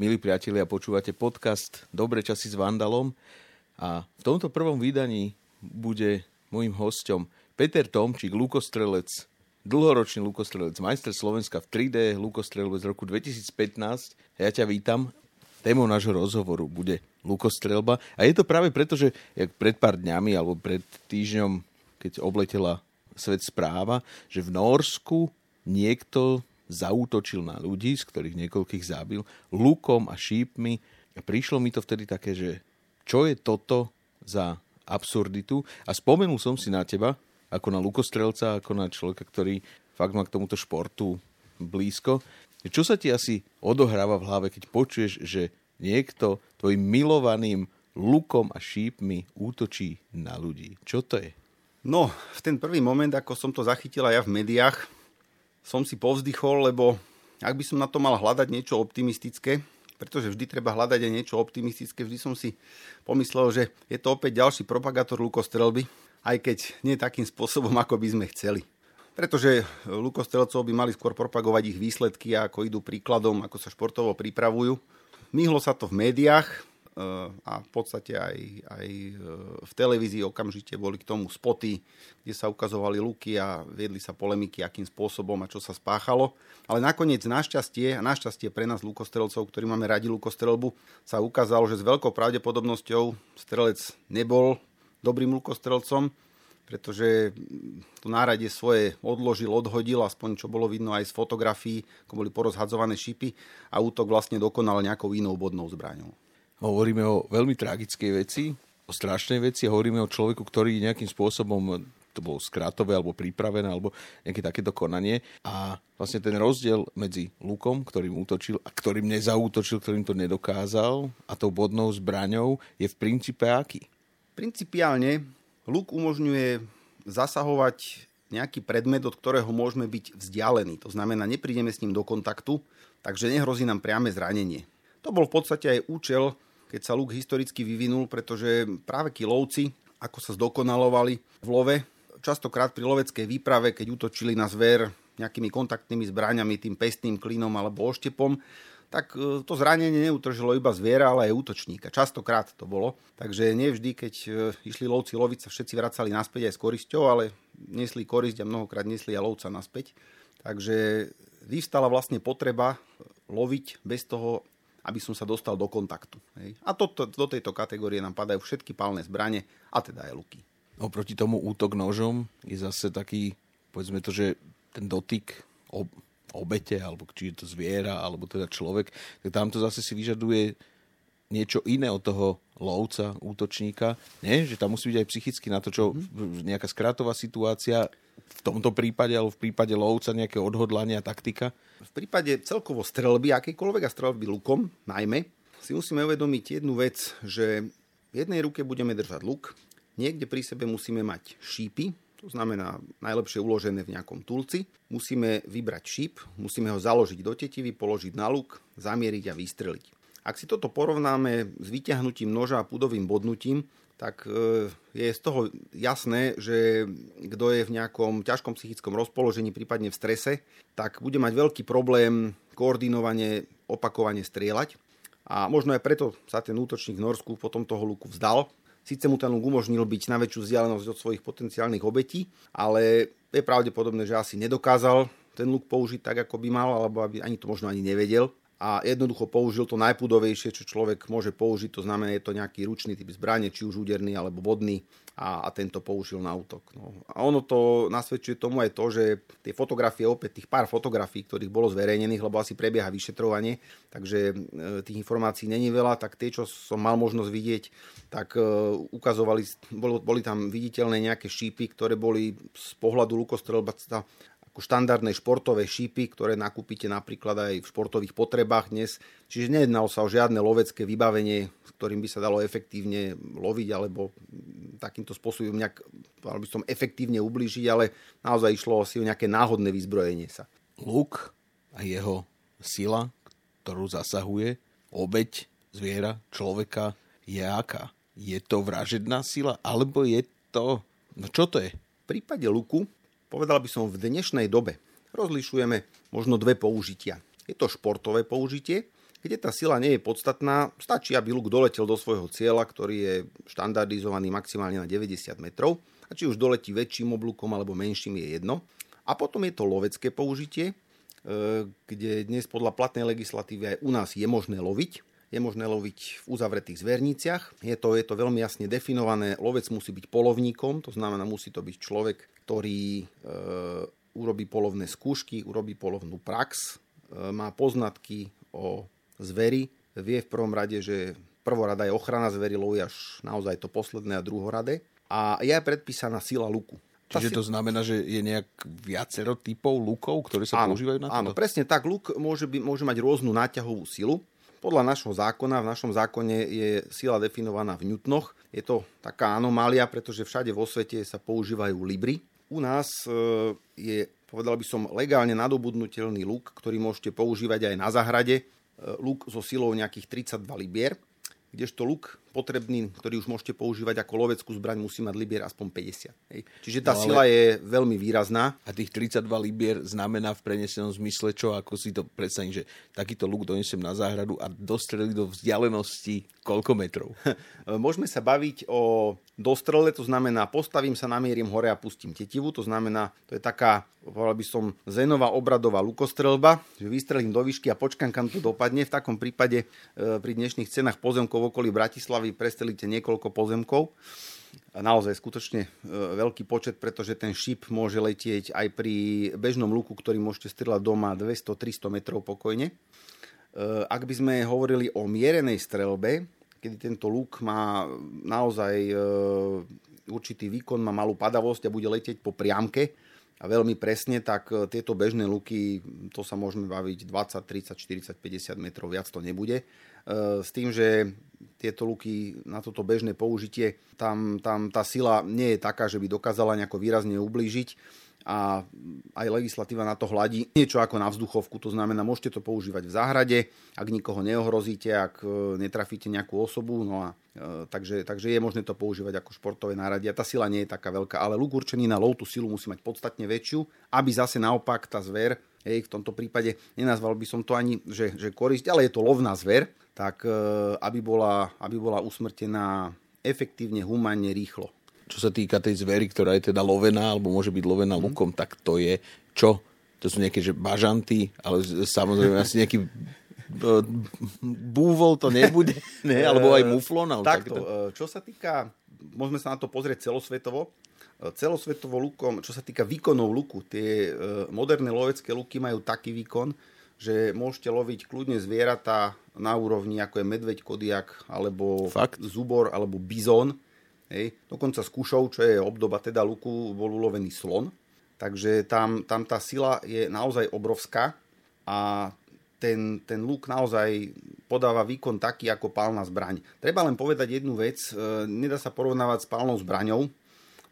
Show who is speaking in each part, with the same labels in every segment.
Speaker 1: Milí priatelia, počúvate podcast Dobre časy s Vandalom a v tomto prvom vydaní bude môjim hosťom Peter Tomčík, lukostrelec, dlhoročný lukostrelec, majster Slovenska v 3D, lukostrelec z roku 2015. Ja ťa vítam. Témou nášho rozhovoru bude lukostrelba. A je to práve preto, že jak pred pár dňami alebo pred týždňom, keď obletela svet správa, že v Norsku niekto zaútočil na ľudí, z ktorých niekoľkých zabil, lukom a šípmi. A prišlo mi to vtedy také, že čo je toto za absurditu? A spomenul som si na teba, ako na lukostrelca, ako na človeka, ktorý fakt má k tomuto športu blízko. Čo sa ti asi odohráva v hlave, keď počuješ, že niekto tvojim milovaným lukom a šípmi útočí na ľudí? Čo to je?
Speaker 2: No, v ten prvý moment, ako som to zachytila ja v médiách, som si povzdychol, lebo ak by som na to mal hľadať niečo optimistické, pretože vždy treba hľadať aj niečo optimistické, vždy som si pomyslel, že je to opäť ďalší propagátor lukostrelby, aj keď nie takým spôsobom, ako by sme chceli. Pretože lukostrelcov by mali skôr propagovať ich výsledky, ako idú príkladom, ako sa športovo pripravujú. Myhlo sa to v médiách, a v podstate aj, aj e, v televízii okamžite boli k tomu spoty, kde sa ukazovali luky a viedli sa polemiky, akým spôsobom a čo sa spáchalo. Ale nakoniec našťastie, a našťastie pre nás lukostrelcov, ktorí máme radi lukostrelbu, sa ukázalo, že s veľkou pravdepodobnosťou strelec nebol dobrým lukostrelcom, pretože to náradie svoje odložil, odhodil, aspoň čo bolo vidno aj z fotografií, ako boli porozhadzované šipy a útok vlastne dokonal nejakou inou bodnou zbraňou
Speaker 1: hovoríme o veľmi tragickej veci, o strašnej veci hovoríme o človeku, ktorý nejakým spôsobom to bolo skrátové alebo pripravené alebo nejaké takéto konanie. A vlastne ten rozdiel medzi Lukom, ktorým útočil a ktorým nezaútočil, ktorým to nedokázal a tou bodnou zbraňou je v princípe aký?
Speaker 2: Principiálne Luk umožňuje zasahovať nejaký predmet, od ktorého môžeme byť vzdialení. To znamená, neprídeme s ním do kontaktu, takže nehrozí nám priame zranenie. To bol v podstate aj účel keď sa luk historicky vyvinul, pretože práve kilovci, ako sa zdokonalovali v love, častokrát pri loveckej výprave, keď útočili na zver nejakými kontaktnými zbraňami, tým pestným klinom alebo oštepom, tak e, to zranenie neutržilo iba zviera, ale aj útočníka. Častokrát to bolo. Takže nevždy, keď e, išli lovci loviť, sa všetci vracali naspäť aj s korisťou, ale nesli korisť a mnohokrát nesli aj lovca naspäť. Takže vyvstala vlastne potreba loviť bez toho, aby som sa dostal do kontaktu. Hej. A to, to, do tejto kategórie nám padajú všetky palné zbranie, a teda aj luky.
Speaker 1: Oproti tomu útok nožom je zase taký, povedzme to, že ten dotyk ob, obete, alebo či je to zviera, alebo teda človek, tak tam to zase si vyžaduje niečo iné od toho lovca, útočníka. Nie? Že tam musí byť aj psychicky na to, čo mm-hmm. nejaká skrátová situácia, v tomto prípade, alebo v prípade lovca nejaké odhodlania, taktika?
Speaker 2: V prípade celkovo strelby, akýkoľvek a strelby lukom, najmä, si musíme uvedomiť jednu vec, že v jednej ruke budeme držať luk, niekde pri sebe musíme mať šípy, to znamená najlepšie uložené v nejakom tulci. Musíme vybrať šíp, musíme ho založiť do tetivy, položiť na luk, zamieriť a vystreliť. Ak si toto porovnáme s vyťahnutím noža a pudovým bodnutím, tak e, je z toho jasné, že kto je v nejakom ťažkom psychickom rozpoložení, prípadne v strese, tak bude mať veľký problém koordinovane, opakovane strieľať. A možno aj preto sa ten útočník v Norsku potom toho luku vzdal. Sice mu ten luk umožnil byť na väčšiu vzdialenosť od svojich potenciálnych obetí, ale je pravdepodobné, že asi nedokázal ten luk použiť tak, ako by mal, alebo aby ani to možno ani nevedel a jednoducho použil to najpudovejšie, čo človek môže použiť, to znamená, je to nejaký ručný typ zbrane, či už úderný alebo bodný a, a tento použil na útok. No. A ono to nasvedčuje tomu aj to, že tie fotografie, opäť tých pár fotografií, ktorých bolo zverejnených, lebo asi prebieha vyšetrovanie, takže e, tých informácií není veľa, tak tie, čo som mal možnosť vidieť, tak e, ukazovali, boli, boli tam viditeľné nejaké šípy, ktoré boli z pohľadu lukostrelbactva ako štandardné športové šípy, ktoré nakúpite napríklad aj v športových potrebách dnes. Čiže nejednalo sa o žiadne lovecké vybavenie, s ktorým by sa dalo efektívne loviť alebo takýmto spôsobom nejak, by som efektívne ublížiť, ale naozaj išlo si o nejaké náhodné vyzbrojenie sa.
Speaker 1: Luk a jeho sila, ktorú zasahuje, obeď zviera, človeka, je aká? Je to vražedná sila, alebo je to... No čo to je?
Speaker 2: V prípade luku Povedal by som v dnešnej dobe rozlišujeme možno dve použitia. Je to športové použitie kde tá sila nie je podstatná, stačí, aby luk doletel do svojho cieľa, ktorý je štandardizovaný maximálne na 90 metrov. A či už doletí väčším oblúkom alebo menším je jedno. A potom je to lovecké použitie, e, kde dnes podľa platnej legislatívy aj u nás je možné loviť. Je možné loviť v uzavretých zverniciach. Je to, je to veľmi jasne definované. Lovec musí byť polovníkom, to znamená, musí to byť človek, ktorý e, urobí polovné skúšky, urobí polovnú prax, e, má poznatky o zvery. Vie v prvom rade, že prvorada je ochrana zvery, loví až naozaj to posledné a druhoradé. A je predpísaná sila luku.
Speaker 1: Čiže to znamená, že je nejak viacero typov lukov, ktoré sa áno, používajú na to?
Speaker 2: Áno, presne tak. Luk môže, by, môže mať rôznu náťahovú silu. Podľa našho zákona, v našom zákone je sila definovaná v newtonoch. Je to taká anomália, pretože všade vo svete sa používajú libry. U nás e, je, povedal by som, legálne nadobudnutelný luk, ktorý môžete používať aj na zahrade. E, luk so silou nejakých 32 libier, kdežto luk potrebný, ktorý už môžete používať ako loveckú zbraň, musí mať libier aspoň 50. Hej. Čiže tá no, sila je veľmi výrazná.
Speaker 1: A tých 32 libier znamená v prenesenom zmysle čo? Ako si to predstavím, že takýto luk donesem na záhradu a dostreli do vzdialenosti koľko metrov?
Speaker 2: Môžeme sa baviť o dostrele, to znamená postavím sa, namierim hore a pustím tetivu, to znamená, to je taká, povedal by som, zenová obradová lukostrelba, že vystrelím do výšky a počkám, kam to dopadne. V takom prípade e, pri dnešných cenách pozemkov okolí Bratislavy Bratislavy prestelíte niekoľko pozemkov. Naozaj skutočne e, veľký počet, pretože ten šíp môže letieť aj pri bežnom luku, ktorý môžete strieľať doma 200-300 metrov pokojne. E, ak by sme hovorili o mierenej strelbe, kedy tento luk má naozaj e, určitý výkon, má malú padavosť a bude letieť po priamke, a veľmi presne, tak tieto bežné luky, to sa môžeme baviť 20, 30, 40, 50 metrov, viac to nebude. S tým, že tieto luky na toto bežné použitie, tam, tam tá sila nie je taká, že by dokázala nejako výrazne ublížiť a aj legislatíva na to hladí niečo ako na vzduchovku, to znamená, môžete to používať v záhrade, ak nikoho neohrozíte, ak e, netrafíte nejakú osobu, no a e, takže, takže je možné to používať ako športové náradie. Tá sila nie je taká veľká, ale luk určený na low, tú silu musí mať podstatne väčšiu, aby zase naopak tá zver, hej, v tomto prípade nenazval by som to ani, že, že korisť, ale je to lovná zver, tak e, aby bola, aby bola usmrtená efektívne, humánne, rýchlo.
Speaker 1: Čo sa týka tej zvery, ktorá je teda lovená, alebo môže byť lovená mm. lukom, tak to je čo? To sú nejaké že bažanty, ale samozrejme asi nejaký e, búvol to nebude, ne? alebo aj muflon.
Speaker 2: Ale Takto, takto. E, čo sa týka, môžeme sa na to pozrieť celosvetovo, celosvetovo lukom, čo sa týka výkonov luku, tie moderné lovecké luky majú taký výkon, že môžete loviť kľudne zvieratá na úrovni ako je medveď, kodiak, alebo Fakt? zubor, alebo bizón. Hej. Dokonca z čo je obdoba teda luku, bol ulovený slon. Takže tam, tam tá sila je naozaj obrovská a ten, ten luk naozaj podáva výkon taký ako pálna zbraň. Treba len povedať jednu vec, e, nedá sa porovnávať s pálnou zbraňou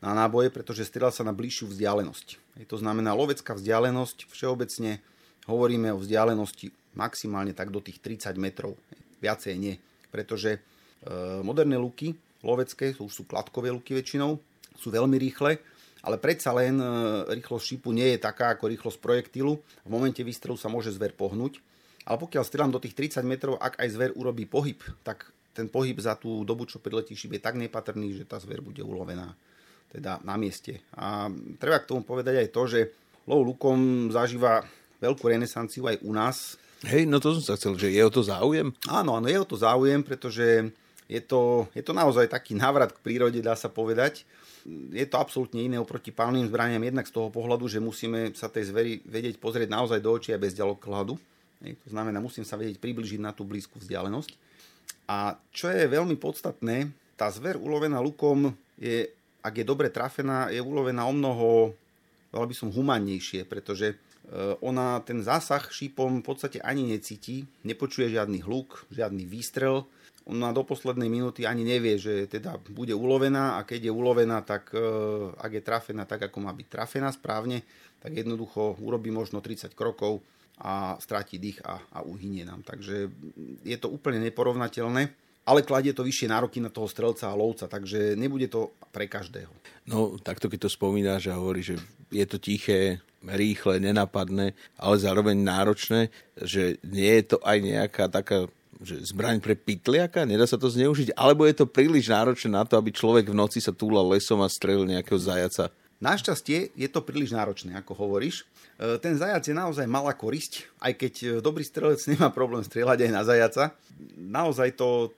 Speaker 2: na náboje, pretože strieľa sa na bližšiu vzdialenosť. To znamená, lovecká vzdialenosť všeobecne hovoríme o vzdialenosti maximálne tak do tých 30 metrov. Viacej nie, pretože e, moderné luky lovecké, to už sú kladkové luky väčšinou, sú veľmi rýchle, ale predsa len e, rýchlosť šipu nie je taká ako rýchlosť projektilu. V momente výstrelu sa môže zver pohnúť, ale pokiaľ strieľam do tých 30 metrov, ak aj zver urobí pohyb, tak ten pohyb za tú dobu, čo priletí šip, je tak nepatrný, že tá zver bude ulovená teda na mieste. A treba k tomu povedať aj to, že lov lukom zažíva veľkú renesanciu aj u nás.
Speaker 1: Hej, no to som sa chcel, že je o to záujem?
Speaker 2: Áno, áno, je o to záujem, pretože je to, je to naozaj taký návrat k prírode, dá sa povedať. Je to absolútne iné oproti pálnym zbraniam, jednak z toho pohľadu, že musíme sa tej zveri vedieť pozrieť naozaj do očí a bez ďalokhľadu. To znamená, musím sa vedieť približiť na tú blízku vzdialenosť. A čo je veľmi podstatné, tá zver ulovená lukom je, ak je dobre trafená, je ulovená o mnoho, by som, humánnejšie, pretože Eh, ona ten zásah šípom v podstate ani necíti, nepočuje žiadny hluk, žiadny výstrel. Ona do poslednej minúty ani nevie, že teda bude ulovená a keď je ulovená, tak eh, ak je trafená tak, ako má byť trafená správne, tak jednoducho urobí možno 30 krokov a stráti dých a, a uhynie nám. Takže je to úplne neporovnateľné. ale kladie to vyššie nároky na toho strelca a lovca, takže nebude to pre každého.
Speaker 1: No, takto keď to spomínaš a hovorí, že je to tiché, rýchle, nenapadné, ale zároveň náročné, že nie je to aj nejaká taká že zbraň pre pitliaka, nedá sa to zneužiť, alebo je to príliš náročné na to, aby človek v noci sa túlal lesom a strelil nejakého zajaca?
Speaker 2: Našťastie je to príliš náročné, ako hovoríš. E, ten zajac je naozaj malá korisť, aj keď e, dobrý strelec nemá problém strieľať aj na zajaca. Naozaj to,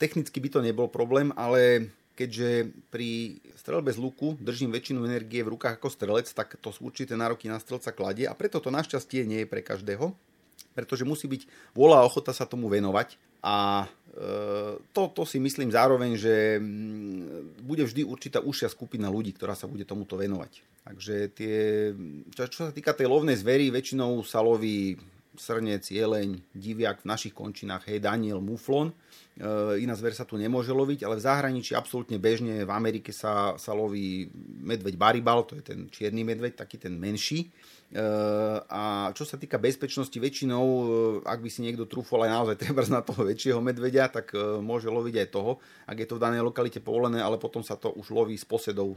Speaker 2: technicky by to nebol problém, ale keďže pri strelbe z luku držím väčšinu energie v rukách ako strelec, tak to sú určité nároky na strelca kladie a preto to našťastie nie je pre každého, pretože musí byť vôľa a ochota sa tomu venovať a to, to si myslím zároveň, že mm, bude vždy určitá užšia skupina ľudí, ktorá sa bude tomuto venovať. Takže tie, čo, čo sa týka tej lovnej zvery, väčšinou sa loví srnec, jeleň, diviak v našich končinách, hej, daniel, muflon. E, iná zver sa tu nemôže loviť, ale v zahraničí absolútne bežne, v Amerike sa, sa loví medveď baribal, to je ten čierny medveď, taký ten menší. A čo sa týka bezpečnosti, väčšinou, e, ak by si niekto trúfol aj naozaj treba na toho väčšieho medvedia, tak e, môže loviť aj toho, ak je to v danej lokalite povolené, ale potom sa to už loví s posedou,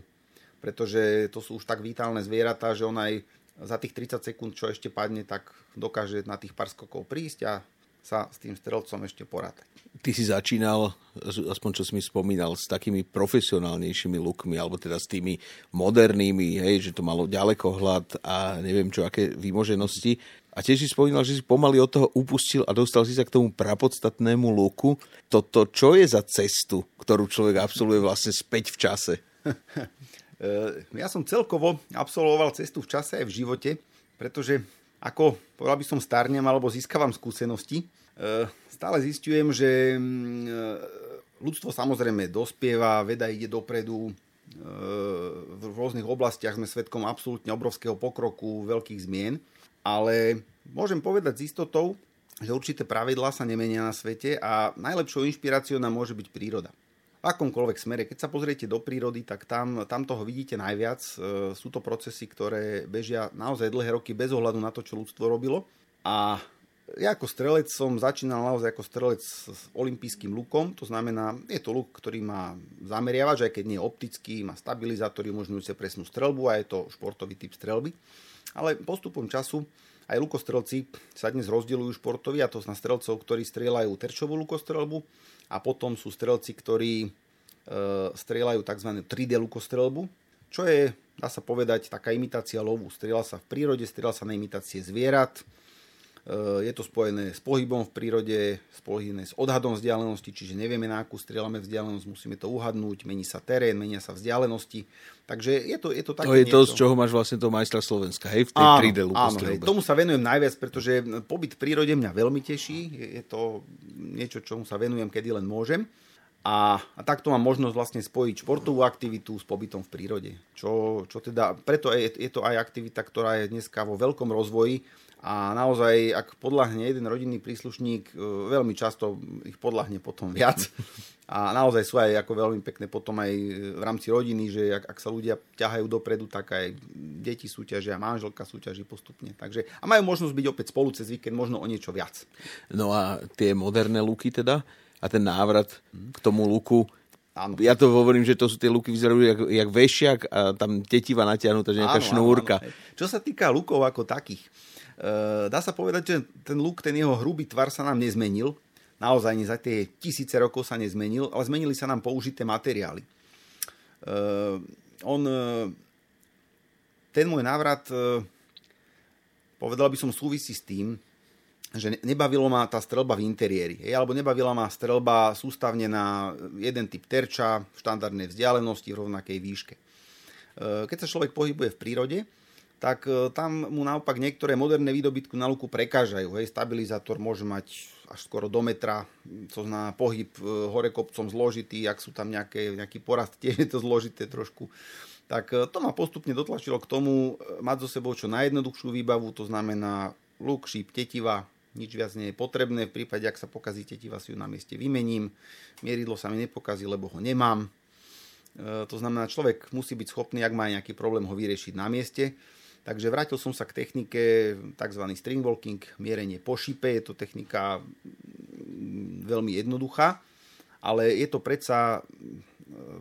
Speaker 2: pretože to sú už tak vitálne zvieratá, že on aj za tých 30 sekúnd, čo ešte padne, tak dokáže na tých pár skokov prísť a sa s tým strelcom ešte porátať.
Speaker 1: Ty si začínal, aspoň čo si mi spomínal, s takými profesionálnejšími lukmi, alebo teda s tými modernými, hej, že to malo ďalekohľad a neviem čo, aké výmoženosti. A tiež si spomínal, že si pomaly od toho upustil a dostal si sa k tomu prapodstatnému luku. Toto čo je za cestu, ktorú človek absolvuje vlastne späť v čase?
Speaker 2: ja som celkovo absolvoval cestu v čase aj v živote, pretože ako povedal by som starnem alebo získavam skúsenosti, e, stále zistujem, že mm, e, ľudstvo samozrejme dospieva, veda ide dopredu, e, v rôznych oblastiach sme svetkom absolútne obrovského pokroku, veľkých zmien, ale môžem povedať s istotou, že určité pravidlá sa nemenia na svete a najlepšou inšpiráciou nám môže byť príroda akomkoľvek smere. Keď sa pozriete do prírody, tak tam, tam toho vidíte najviac. E, sú to procesy, ktoré bežia naozaj dlhé roky bez ohľadu na to, čo ľudstvo robilo. A ja ako strelec som začínal naozaj ako strelec s olympijským lukom, to znamená, je to luk, ktorý má zameriavač, aj keď nie je optický, má stabilizátory umožňujúce presnú strelbu a je to športový typ strelby. Ale postupom času aj lukostrelci sa dnes rozdielujú športovi, a to na strelcov, ktorí strieľajú terčovú lukostrelbu a potom sú strelci, ktorí e, strieľajú tzv. 3D lukostrelbu, čo je, dá sa povedať, taká imitácia lovu. Strieľa sa v prírode, strieľa sa na imitácie zvierat, je to spojené s pohybom v prírode, spojené s odhadom vzdialenosti, čiže nevieme na akú strieľame vzdialenosť, musíme to uhadnúť, mení sa terén, menia sa vzdialenosti. Takže je to, je to také
Speaker 1: To je to, z čoho máš vlastne to majstra Slovenska, hej, v tej áno, 3D áno, hej,
Speaker 2: tomu sa venujem najviac, pretože pobyt v prírode mňa veľmi teší. Je to niečo, čomu sa venujem, kedy len môžem. A, a takto mám možnosť vlastne spojiť športovú aktivitu s pobytom v prírode. Čo, čo teda, preto je, je to aj aktivita, ktorá je dneska vo veľkom rozvoji a naozaj, ak podľahne jeden rodinný príslušník, e, veľmi často ich podľahne potom viac. A naozaj sú aj ako veľmi pekné potom aj v rámci rodiny, že ak, ak sa ľudia ťahajú dopredu, tak aj deti súťažia, manželka súťaží postupne. Takže, a majú možnosť byť opäť spolu cez víkend, možno o niečo viac.
Speaker 1: No a tie moderné luky teda? A ten návrat k tomu luku, Áno. Ja to hovorím, že to sú tie luky, vyzerajú jak, jak vešiak a tam tetiva natiahnutá, že nejaká áno, šnúrka. Áno, áno.
Speaker 2: Čo sa týka lukov ako takých, dá sa povedať, že ten luk, ten jeho hrubý tvar sa nám nezmenil. Naozaj nie za tie tisíce rokov sa nezmenil, ale zmenili sa nám použité materiály. Eh, on, eh, ten môj návrat, povedal by som, súvisí s tým, že nebavilo ma tá strelba v interiéri, alebo nebavila ma strelba sústavne na jeden typ terča v štandardnej vzdialenosti v rovnakej výške. Keď sa človek pohybuje v prírode, tak e, tam mu naopak niektoré moderné výdobytky na luku prekážajú. Hej. Stabilizátor môže mať až skoro do metra, to znamená pohyb e, hore kopcom zložitý, ak sú tam nejaké, nejaký porast, tiež je to zložité trošku. Tak e, to ma postupne dotlačilo k tomu mať zo sebou čo najjednoduchšiu výbavu, to znamená luk, šíp, tetiva, nič viac nie je potrebné. V prípade, ak sa pokazí tetiva, si ju na mieste vymením. Mieridlo sa mi nepokazí, lebo ho nemám. To znamená, človek musí byť schopný, ak má nejaký problém, ho vyriešiť na mieste. Takže vrátil som sa k technike tzv. string walking, mierenie po šipe. Je to technika mm, veľmi jednoduchá, ale je to predsa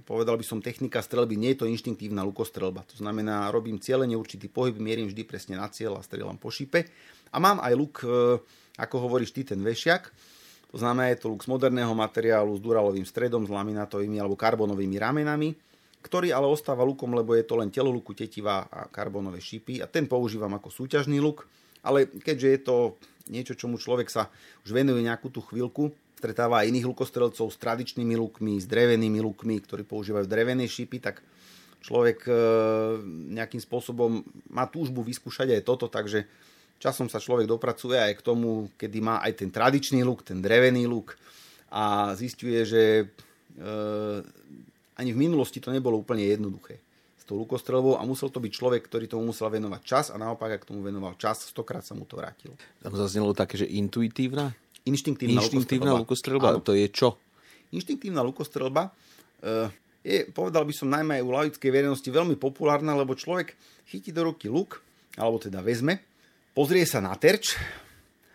Speaker 2: povedal by som, technika strelby, nie je to inštinktívna lukostrelba. To znamená, robím cieľene určitý pohyb, mierim vždy presne na cieľ a strieľam po šipe. A mám aj luk, e, ako hovoríš ty, ten vešiak. To znamená, je to luk z moderného materiálu s duralovým stredom, s laminátovými alebo karbonovými ramenami, ktorý ale ostáva lukom, lebo je to len telo luku, tetivá a karbonové šipy a ten používam ako súťažný luk. Ale keďže je to niečo, čomu človek sa už venuje nejakú tú chvíľku, stretáva aj iných lukostrelcov s tradičnými lukmi, s drevenými lukmi, ktorí používajú drevené šípy, tak človek e, nejakým spôsobom má túžbu vyskúšať aj toto, takže časom sa človek dopracuje aj k tomu, kedy má aj ten tradičný luk, ten drevený luk a zistuje, že e, ani v minulosti to nebolo úplne jednoduché s tou lukostrelbou a musel to byť človek, ktorý tomu musel venovať čas a naopak, ak tomu venoval čas, stokrát sa mu to vrátilo.
Speaker 1: Tam zaznelo také, že intuitívna?
Speaker 2: Inštinktívna,
Speaker 1: Inštinktívna lukostrelba. lukostrelba. To je čo?
Speaker 2: Inštinktívna lukostrelba uh, je, povedal by som, najmä aj u laickej verejnosti veľmi populárna, lebo človek chytí do ruky luk, alebo teda vezme, pozrie sa na terč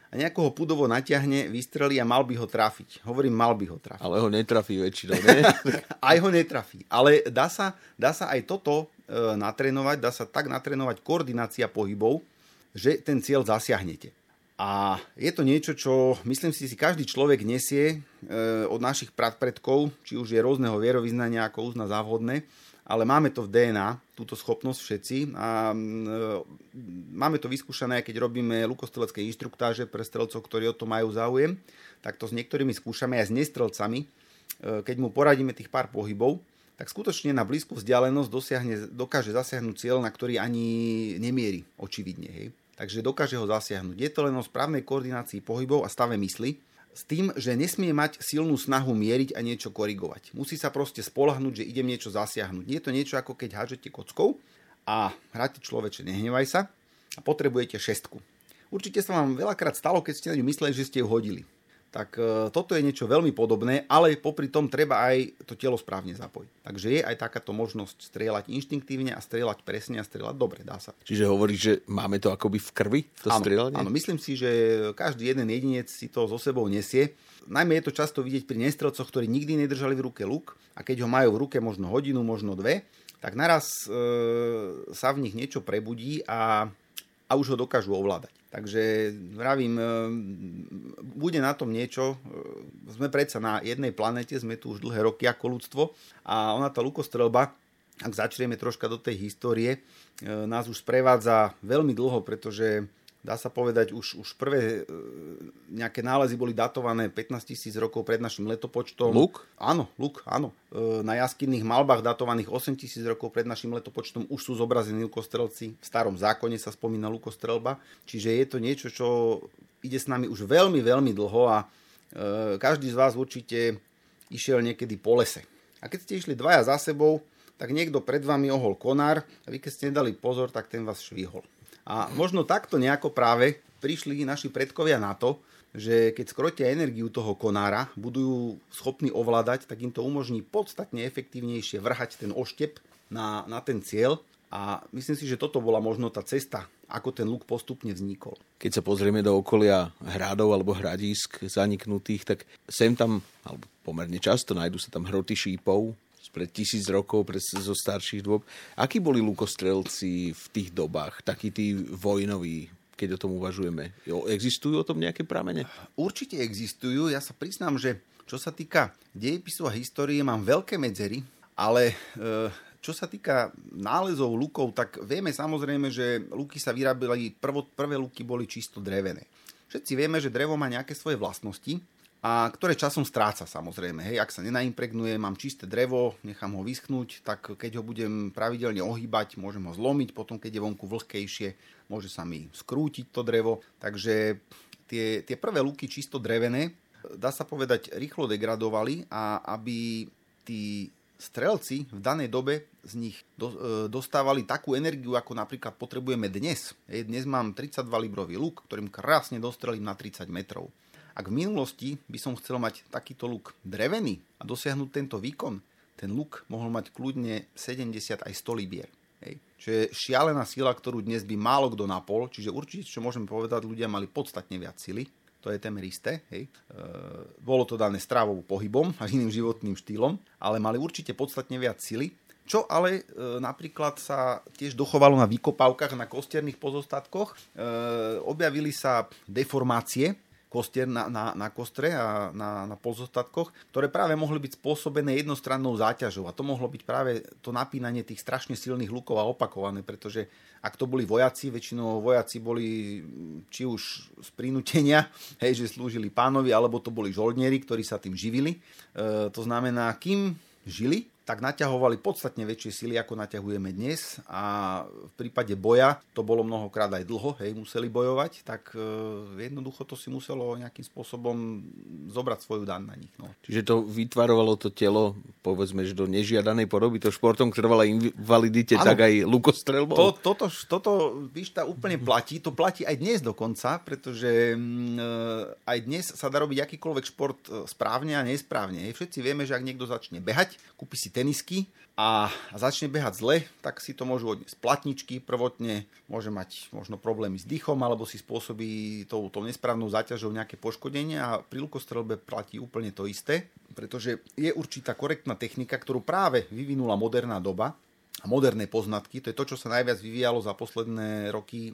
Speaker 2: a nejakoho pudovo natiahne, vystrelí a mal by ho trafiť. Hovorím, mal by ho trafiť.
Speaker 1: Ale ho netrafí väčšinou, ne?
Speaker 2: aj ho netrafí. Ale dá sa, dá sa aj toto e, natrénovať, dá sa tak natrénovať koordinácia pohybov, že ten cieľ zasiahnete. A je to niečo, čo myslím si, si každý človek nesie e, od našich predkov, či už je rôzneho vierovýznania, ako uzna závodné, ale máme to v DNA, túto schopnosť všetci a e, máme to vyskúšané, keď robíme lukostrelecké inštruktáže pre strelcov, ktorí o to majú záujem, tak to s niektorými skúšame aj s nestrelcami, e, keď mu poradíme tých pár pohybov, tak skutočne na blízku vzdialenosť dosiahne, dokáže zasiahnuť cieľ, na ktorý ani nemierí, očividne. Hej takže dokáže ho zasiahnuť. Je to len o správnej koordinácii pohybov a stave mysli, s tým, že nesmie mať silnú snahu mieriť a niečo korigovať. Musí sa proste spolahnúť, že idem niečo zasiahnuť. Nie je to niečo ako keď hážete kockou a hráte človeče, nehnevaj sa a potrebujete šestku. Určite sa vám veľakrát stalo, keď ste na ňu mysleli, že ste ju hodili tak e, toto je niečo veľmi podobné, ale popri tom treba aj to telo správne zapojiť. Takže je aj takáto možnosť strieľať inštinktívne a strieľať presne a strieľať dobre, dá sa.
Speaker 1: Čiže hovoríš, že máme to akoby v krvi, to áno, strieľanie?
Speaker 2: Áno, myslím si, že každý jeden jedinec si to so sebou nesie. Najmä je to často vidieť pri nestrelcoch, ktorí nikdy nedržali v ruke luk a keď ho majú v ruke možno hodinu, možno dve, tak naraz e, sa v nich niečo prebudí a, a už ho dokážu ovládať. Takže vravím, e, bude na tom niečo. E, sme predsa na jednej planete, sme tu už dlhé roky ako ľudstvo a ona tá lukostrelba, ak začneme troška do tej histórie, e, nás už sprevádza veľmi dlho, pretože dá sa povedať, už, už prvé e, nejaké nálezy boli datované 15 tisíc rokov pred našim letopočtom.
Speaker 1: Luk?
Speaker 2: Áno, luk, áno. E, na jaskinných malbách datovaných 8 tisíc rokov pred našim letopočtom už sú zobrazení lukostrelci. V starom zákone sa spomína lukostrelba. Čiže je to niečo, čo ide s nami už veľmi, veľmi dlho a e, každý z vás určite išiel niekedy po lese. A keď ste išli dvaja za sebou, tak niekto pred vami ohol konár a vy keď ste nedali pozor, tak ten vás švihol. A možno takto nejako práve prišli naši predkovia na to, že keď skrotia energiu toho konára, budú schopní ovládať, tak im to umožní podstatne efektívnejšie vrhať ten oštep na, na ten cieľ. A myslím si, že toto bola možno tá cesta, ako ten luk postupne vznikol.
Speaker 1: Keď sa pozrieme do okolia hradov alebo hradísk zaniknutých, tak sem tam, alebo pomerne často, nájdu sa tam hroty šípov, pred tisíc rokov, pred, zo starších dôb. Akí boli lukostrelci v tých dobách, takí tí vojnoví, keď o tom uvažujeme? Existujú o tom nejaké pramene?
Speaker 2: Určite existujú. Ja sa priznám, že čo sa týka dejepisu a histórie, mám veľké medzery, ale e, čo sa týka nálezov lukov, tak vieme samozrejme, že luky sa vyrábali, prvé luky boli čisto drevené. Všetci vieme, že drevo má nejaké svoje vlastnosti, a ktoré časom stráca samozrejme. Hej, ak sa nenaimpregnuje, mám čisté drevo, nechám ho vyschnúť, tak keď ho budem pravidelne ohýbať, môžem ho zlomiť, potom keď je vonku vlhkejšie, môže sa mi skrútiť to drevo. Takže tie, tie prvé luky čisto drevené, dá sa povedať, rýchlo degradovali a aby tí strelci v danej dobe z nich do, e, dostávali takú energiu, ako napríklad potrebujeme dnes. Dnes mám 32 librový luk, ktorým krásne dostrelím na 30 metrov. Ak v minulosti by som chcel mať takýto luk drevený a dosiahnuť tento výkon, ten luk mohol mať kľudne 70 aj 100 libier. Hej. Čo je šialená sila, ktorú dnes by málo kto napol, čiže určite, čo môžeme povedať, ľudia mali podstatne viac sily. to je témer isté. Hej. E, bolo to dané stravou pohybom a iným životným štýlom, ale mali určite podstatne viac sily. Čo ale e, napríklad sa tiež dochovalo na vykopávkach, na kosterných pozostatkoch. E, objavili sa deformácie, kostier na, na, na kostre a na, na pozostatkoch, ktoré práve mohli byť spôsobené jednostrannou záťažou. A to mohlo byť práve to napínanie tých strašne silných lukov a opakované, pretože ak to boli vojaci, väčšinou vojaci boli či už z prinútenia, hej, že slúžili pánovi, alebo to boli žoldnieri, ktorí sa tým živili. E, to znamená, kým žili, tak naťahovali podstatne väčšie sily, ako naťahujeme dnes a v prípade boja to bolo mnohokrát aj dlho, hej, museli bojovať, tak e, jednoducho to si muselo nejakým spôsobom zobrať svoju dan na nich. No.
Speaker 1: Čiže to vytvarovalo to telo, povedzme, že do nežiadanej podoby, to športom trvala invalidite, ano, tak aj lukostrelbou?
Speaker 2: To, toto, toto, víš, tá úplne platí, to platí aj dnes dokonca, pretože mm, e, aj dnes sa dá robiť akýkoľvek šport e, správne a nesprávne. Hej. Všetci vieme, že ak niekto začne behať, kúpi si tenisky a začne behať zle, tak si to môžu odniesť platničky prvotne, môže mať možno problémy s dýchom alebo si spôsobí tou, tou nesprávnou záťažou nejaké poškodenie a pri lukostrelbe platí úplne to isté, pretože je určitá korektná technika, ktorú práve vyvinula moderná doba, a moderné poznatky, to je to, čo sa najviac vyvíjalo za posledné roky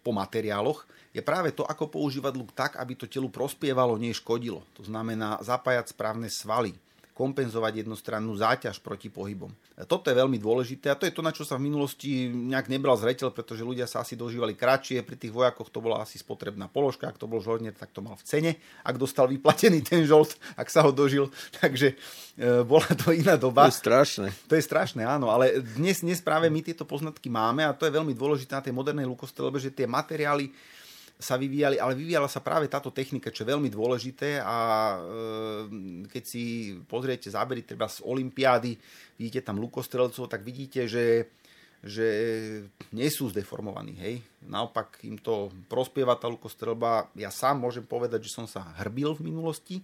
Speaker 2: po materiáloch, je práve to, ako používať luk tak, aby to telu prospievalo, nie škodilo. To znamená zapájať správne svaly, kompenzovať jednostrannú záťaž proti pohybom. Toto je veľmi dôležité a to je to, na čo sa v minulosti nejak nebral zreteľ, pretože ľudia sa asi dožívali kratšie, pri tých vojakoch to bola asi spotrebná položka, ak to bol žoldnier, tak to mal v cene, ak dostal vyplatený ten žolt, ak sa ho dožil, takže e, bola to iná doba.
Speaker 1: To je strašné.
Speaker 2: To je strašné, áno, ale dnes, dnes práve my tieto poznatky máme a to je veľmi dôležité na tej modernej lukostrelbe, že tie materiály sa vyvíjali, ale vyvíjala sa práve táto technika, čo je veľmi dôležité a e, keď si pozriete zábery treba z Olympiády, vidíte tam lukostrelcov, tak vidíte, že že nie sú zdeformovaní, hej. Naopak im to prospieva tá lukostrelba. Ja sám môžem povedať, že som sa hrbil v minulosti.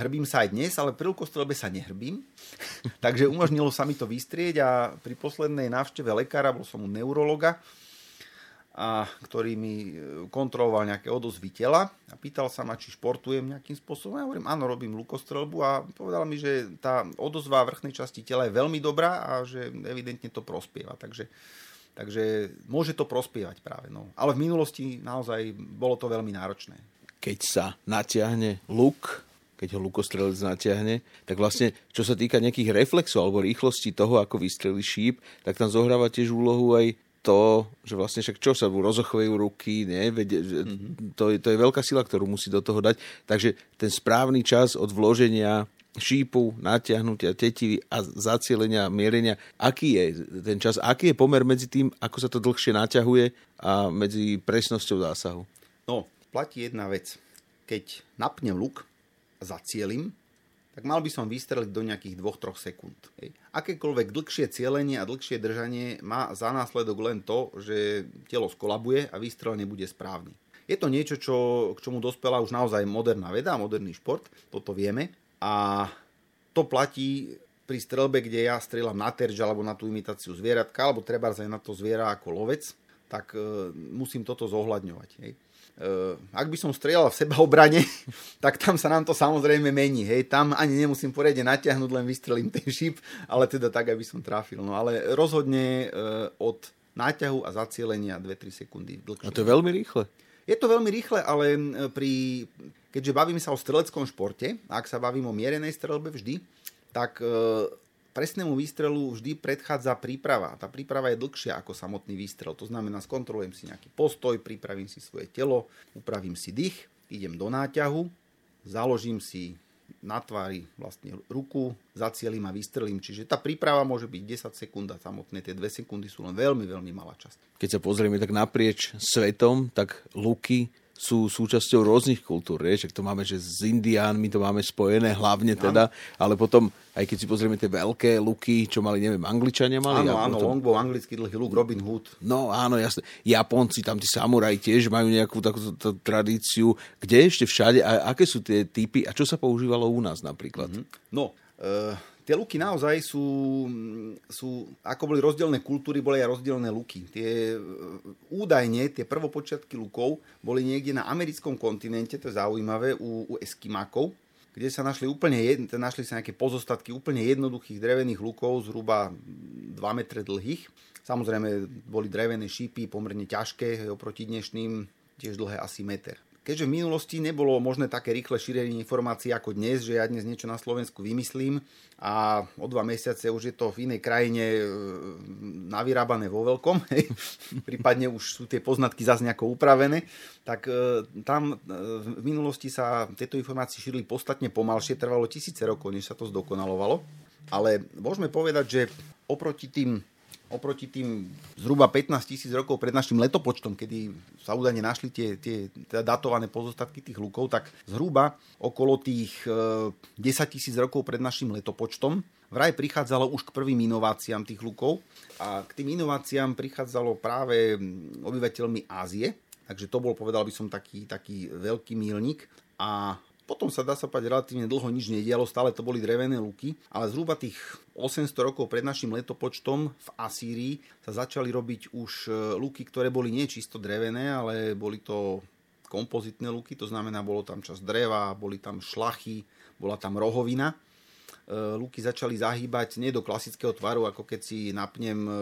Speaker 2: Hrbím sa aj dnes, ale pri lukostrelbe sa nehrbím. Takže umožnilo sa mi to vystrieť a pri poslednej návšteve lekára, bol som u neurologa, a ktorý mi e, kontroloval nejaké odozvy tela a pýtal sa ma, či športujem nejakým spôsobom. Ja hovorím, áno, robím lukostrelbu a povedal mi, že tá odozva vrchnej časti tela je veľmi dobrá a že evidentne to prospieva. Takže, takže môže to prospievať práve. No. Ale v minulosti naozaj bolo to veľmi náročné.
Speaker 1: Keď sa natiahne luk, keď ho lukostrelec natiahne, tak vlastne, čo sa týka nejakých reflexov alebo rýchlosti toho, ako vystrelí šíp, tak tam zohráva tiež úlohu aj to, že vlastne však čo sa rozochvejú ruky, nie? Veď, mm-hmm. to, je, to je veľká sila, ktorú musí do toho dať. Takže ten správny čas od vloženia šípu, natiahnutia tetivy a zacielenia, mierenia, aký je ten čas, aký je pomer medzi tým, ako sa to dlhšie naťahuje a medzi presnosťou zásahu?
Speaker 2: No, platí jedna vec. Keď napnem luk, zacielim, tak mal by som vystreliť do nejakých 2-3 sekúnd. Akékoľvek dlhšie cielenie a dlhšie držanie má za následok len to, že telo skolabuje a výstrel nebude správny. Je to niečo, čo, k čomu dospela už naozaj moderná veda, moderný šport, toto vieme. A to platí pri strelbe, kde ja strieľam na terč alebo na tú imitáciu zvieratka, alebo treba aj na to zviera ako lovec, tak e, musím toto zohľadňovať. Hej. Uh, ak by som strieľal v sebaobrane, tak tam sa nám to samozrejme mení. Hej. Tam ani nemusím poriadne natiahnuť, len vystrelím ten šíp, ale teda tak, aby som trafil. No ale rozhodne uh, od náťahu a zacielenia 2-3 sekundy dlhšie.
Speaker 1: A to je veľmi rýchle.
Speaker 2: Je to veľmi rýchle, ale pri, keďže bavíme sa o streleckom športe, ak sa bavím o mierenej strelbe vždy, tak presnému výstrelu vždy predchádza príprava. Tá príprava je dlhšia ako samotný výstrel. To znamená, skontrolujem si nejaký postoj, pripravím si svoje telo, upravím si dých, idem do náťahu, založím si na tvári vlastne ruku, zacielím a vystrelím. Čiže tá príprava môže byť 10 sekúnd a samotné tie 2 sekundy sú len veľmi, veľmi malá časť.
Speaker 1: Keď sa pozrieme tak naprieč svetom, tak luky sú súčasťou rôznych kultúr. Je? to máme, že s Indiánmi to máme spojené hlavne teda, ale potom, aj keď si pozrieme tie veľké luky, čo mali, neviem, Angličania mali.
Speaker 2: Áno, áno, potom... longbow, anglický dlhý luk, Robin Hood.
Speaker 1: No áno, jasne. Japonci, tam tí samuraj tiež majú nejakú takúto tradíciu. Kde ešte všade a aké sú tie typy a čo sa používalo u nás napríklad? Mm-hmm.
Speaker 2: No, uh, tie luky naozaj sú, sú, ako boli rozdielne kultúry, boli aj rozdielne luky. Tie, údajne tie prvopočiatky lukov boli niekde na americkom kontinente, to je zaujímavé, u, u Eskimákov, kde sa našli úplne jed, našli sa nejaké pozostatky úplne jednoduchých drevených lukov, zhruba 2 metre dlhých. Samozrejme boli drevené šípy, pomerne ťažké oproti dnešným, tiež dlhé asi meter. Keďže v minulosti nebolo možné také rýchle šírenie informácií ako dnes, že ja dnes niečo na Slovensku vymyslím a o dva mesiace už je to v inej krajine e, navyrábané vo veľkom, prípadne už sú tie poznatky zase nejako upravené, tak e, tam e, v minulosti sa tieto informácie šírili podstatne pomalšie, trvalo tisíce rokov, než sa to zdokonalovalo. Ale môžeme povedať, že oproti tým oproti tým zhruba 15 tisíc rokov pred našim letopočtom, kedy sa údajne našli tie, tie teda datované pozostatky tých lukov, tak zhruba okolo tých 10 e, tisíc rokov pred našim letopočtom vraj prichádzalo už k prvým inováciám tých lukov. A k tým inováciám prichádzalo práve obyvateľmi Ázie, takže to bol, povedal by som, taký, taký veľký mílnik a potom sa dá sa povedať relatívne dlho nič nedialo, stále to boli drevené luky, ale zhruba tých 800 rokov pred našim letopočtom v Asýrii sa začali robiť už e, luky, ktoré boli nie čisto drevené, ale boli to kompozitné luky, to znamená, bolo tam čas dreva, boli tam šlachy, bola tam rohovina. E, luky začali zahýbať nie do klasického tvaru, ako keď si napnem e,